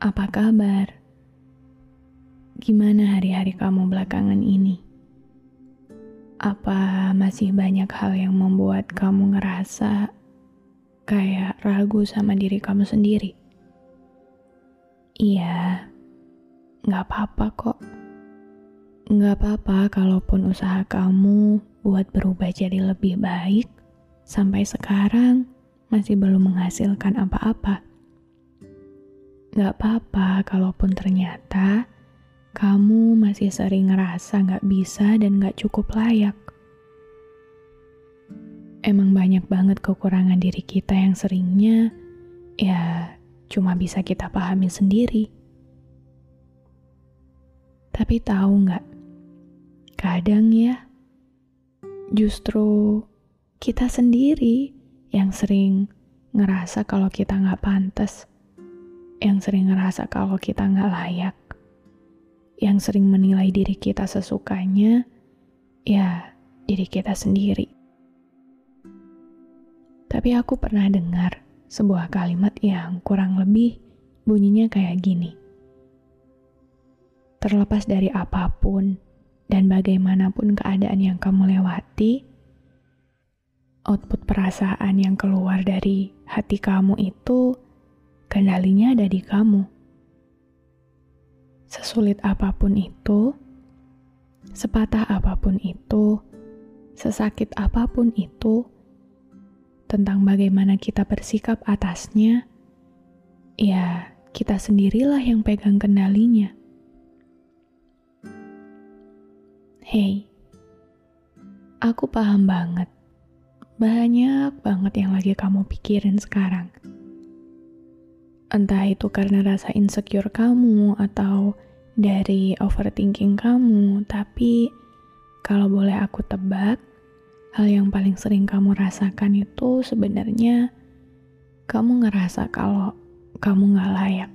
apa kabar? Gimana hari-hari kamu belakangan ini? Apa masih banyak hal yang membuat kamu ngerasa kayak ragu sama diri kamu sendiri? Iya, nggak apa-apa kok. Nggak apa-apa kalaupun usaha kamu buat berubah jadi lebih baik, sampai sekarang masih belum menghasilkan apa-apa. Gak apa-apa kalaupun ternyata kamu masih sering ngerasa gak bisa dan gak cukup layak. Emang banyak banget kekurangan diri kita yang seringnya ya cuma bisa kita pahami sendiri. Tapi tahu nggak? Kadang ya, justru kita sendiri yang sering ngerasa kalau kita nggak pantas yang sering ngerasa kalau kita nggak layak, yang sering menilai diri kita sesukanya, ya diri kita sendiri. Tapi aku pernah dengar sebuah kalimat yang kurang lebih bunyinya kayak gini. Terlepas dari apa pun dan bagaimanapun keadaan yang kamu lewati, output perasaan yang keluar dari hati kamu itu kendalinya ada di kamu. Sesulit apa pun itu, sepatah apa pun itu, sesakit apa pun itu, tentang bagaimana kita bersikap atasnya, ya kita sendirilah yang pegang kendalinya. Hei, aku paham banget. Banyak banget yang lagi kamu pikirin sekarang. Entah itu karena rasa insecure kamu atau dari overthinking kamu, tapi kalau boleh aku tebak, hal yang paling sering kamu rasakan itu sebenarnya kamu ngerasa kalau kamu gak layak.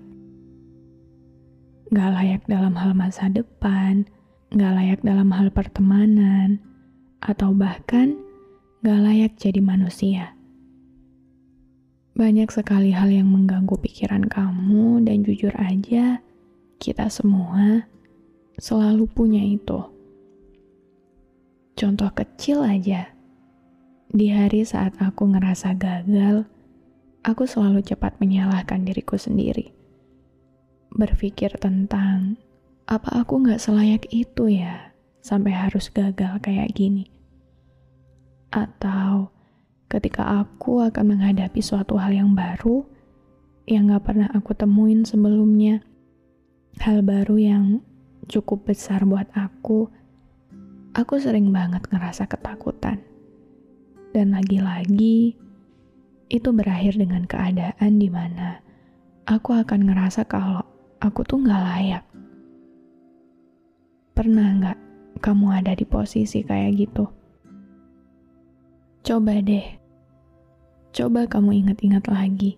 Gak layak dalam hal masa depan, gak layak dalam hal pertemanan, atau bahkan gak layak jadi manusia. Banyak sekali hal yang mengganggu pikiran kamu, dan jujur aja, kita semua selalu punya itu. Contoh kecil aja, di hari saat aku ngerasa gagal, aku selalu cepat menyalahkan diriku sendiri. Berpikir tentang apa aku gak selayak itu ya, sampai harus gagal kayak gini. Atau ketika aku akan menghadapi suatu hal yang baru yang gak pernah aku temuin sebelumnya. Hal baru yang cukup besar buat aku, aku sering banget ngerasa ketakutan. Dan lagi-lagi, itu berakhir dengan keadaan di mana aku akan ngerasa kalau aku tuh gak layak. Pernah gak kamu ada di posisi kayak gitu? Coba deh, coba kamu ingat-ingat lagi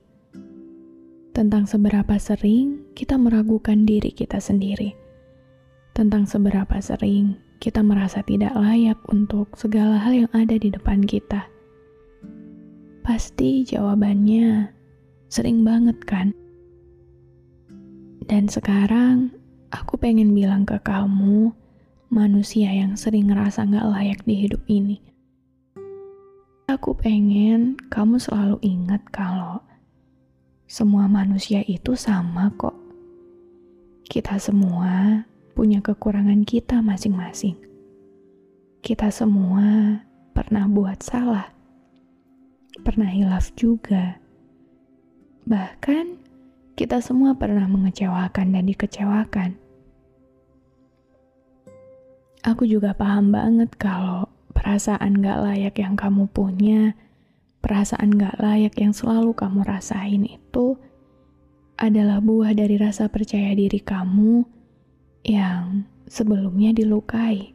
tentang seberapa sering kita meragukan diri kita sendiri, tentang seberapa sering kita merasa tidak layak untuk segala hal yang ada di depan kita. Pasti jawabannya sering banget, kan? Dan sekarang aku pengen bilang ke kamu, manusia yang sering ngerasa gak layak di hidup ini Aku pengen kamu selalu ingat kalau semua manusia itu sama kok. Kita semua punya kekurangan kita masing-masing. Kita semua pernah buat salah, pernah hilaf juga. Bahkan kita semua pernah mengecewakan dan dikecewakan. Aku juga paham banget kalau perasaan gak layak yang kamu punya perasaan gak layak yang selalu kamu rasain itu adalah buah dari rasa percaya diri kamu yang sebelumnya dilukai.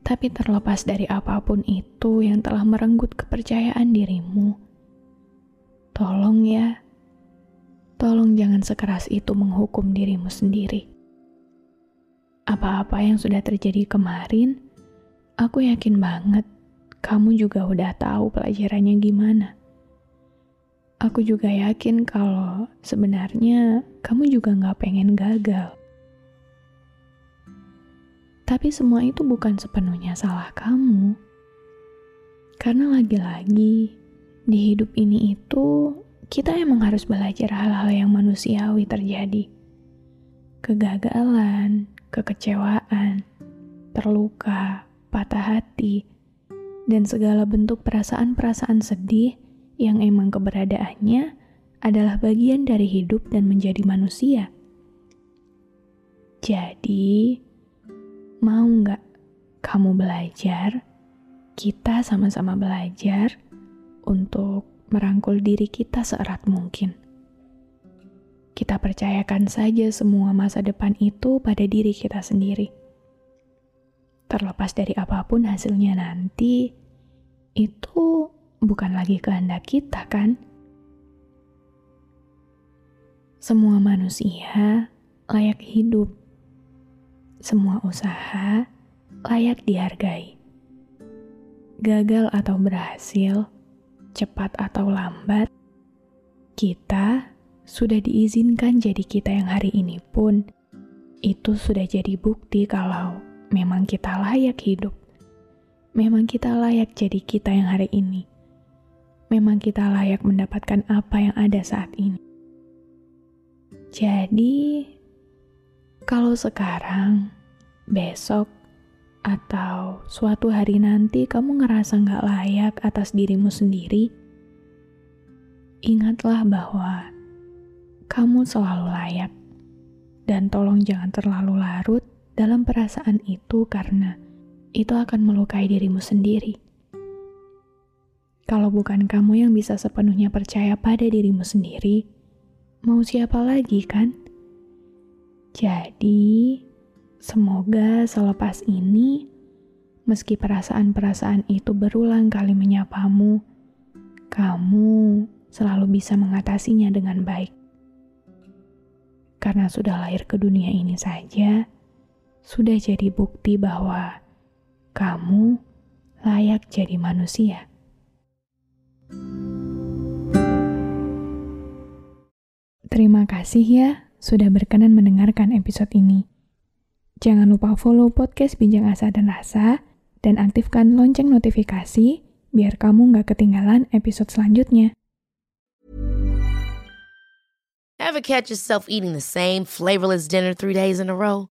Tapi terlepas dari apa pun itu yang telah merenggut kepercayaan dirimu, tolong ya, tolong jangan sekeras itu menghukum dirimu sendiri. Apa-apa yang sudah terjadi kemarin, aku yakin banget kamu juga udah tahu pelajarannya gimana. Aku juga yakin kalau sebenarnya kamu juga gak pengen gagal. Tapi semua itu bukan sepenuhnya salah kamu. Karena lagi-lagi, di hidup ini itu kita emang harus belajar hal-hal yang manusiawi terjadi. Kegagalan, kekecewaan, terluka, patah hati, dan segala bentuk perasaan-perasaan sedih yang emang keberadaannya adalah bagian dari hidup dan menjadi manusia. Jadi, mau nggak kamu belajar? Kita sama-sama belajar untuk merangkul diri kita seerat mungkin. Kita percayakan saja semua masa depan itu pada diri kita sendiri terlepas dari apa pun hasilnya nanti, itu bukan lagi kehendak kita, kan? Semua manusia layak hidup, semua usaha layak dihargai. Gagal atau berhasil, cepat atau lambat, kita sudah diizinkan jadi kita yang hari ini pun. Itu sudah jadi bukti kalau memang kita layak hidup. Memang kita layak jadi kita yang hari ini. Memang kita layak mendapatkan apa yang ada saat ini. Jadi, kalau sekarang, besok, atau suatu hari nanti kamu ngerasa nggak layak atas dirimu sendiri, ingatlah bahwa kamu selalu layak. Dan tolong jangan terlalu larut dalam perasaan itu karena itu akan melukai dirimu sendiri. Kalau bukan kamu yang bisa sepenuhnya percaya pada dirimu sendiri, mau siapa lagi kan? Jadi, semoga selepas ini, meski perasaan-perasaan itu berulang kali menyapamu, kamu selalu bisa mengatasinya dengan baik. Karena sudah lahir ke dunia ini saja, sudah jadi bukti bahwa kamu layak jadi manusia. Terima kasih ya sudah berkenan mendengarkan episode ini. Jangan lupa follow podcast Bincang Asa dan Rasa dan aktifkan lonceng notifikasi biar kamu nggak ketinggalan episode selanjutnya. Ever catch yourself eating the same flavorless dinner three days in a row?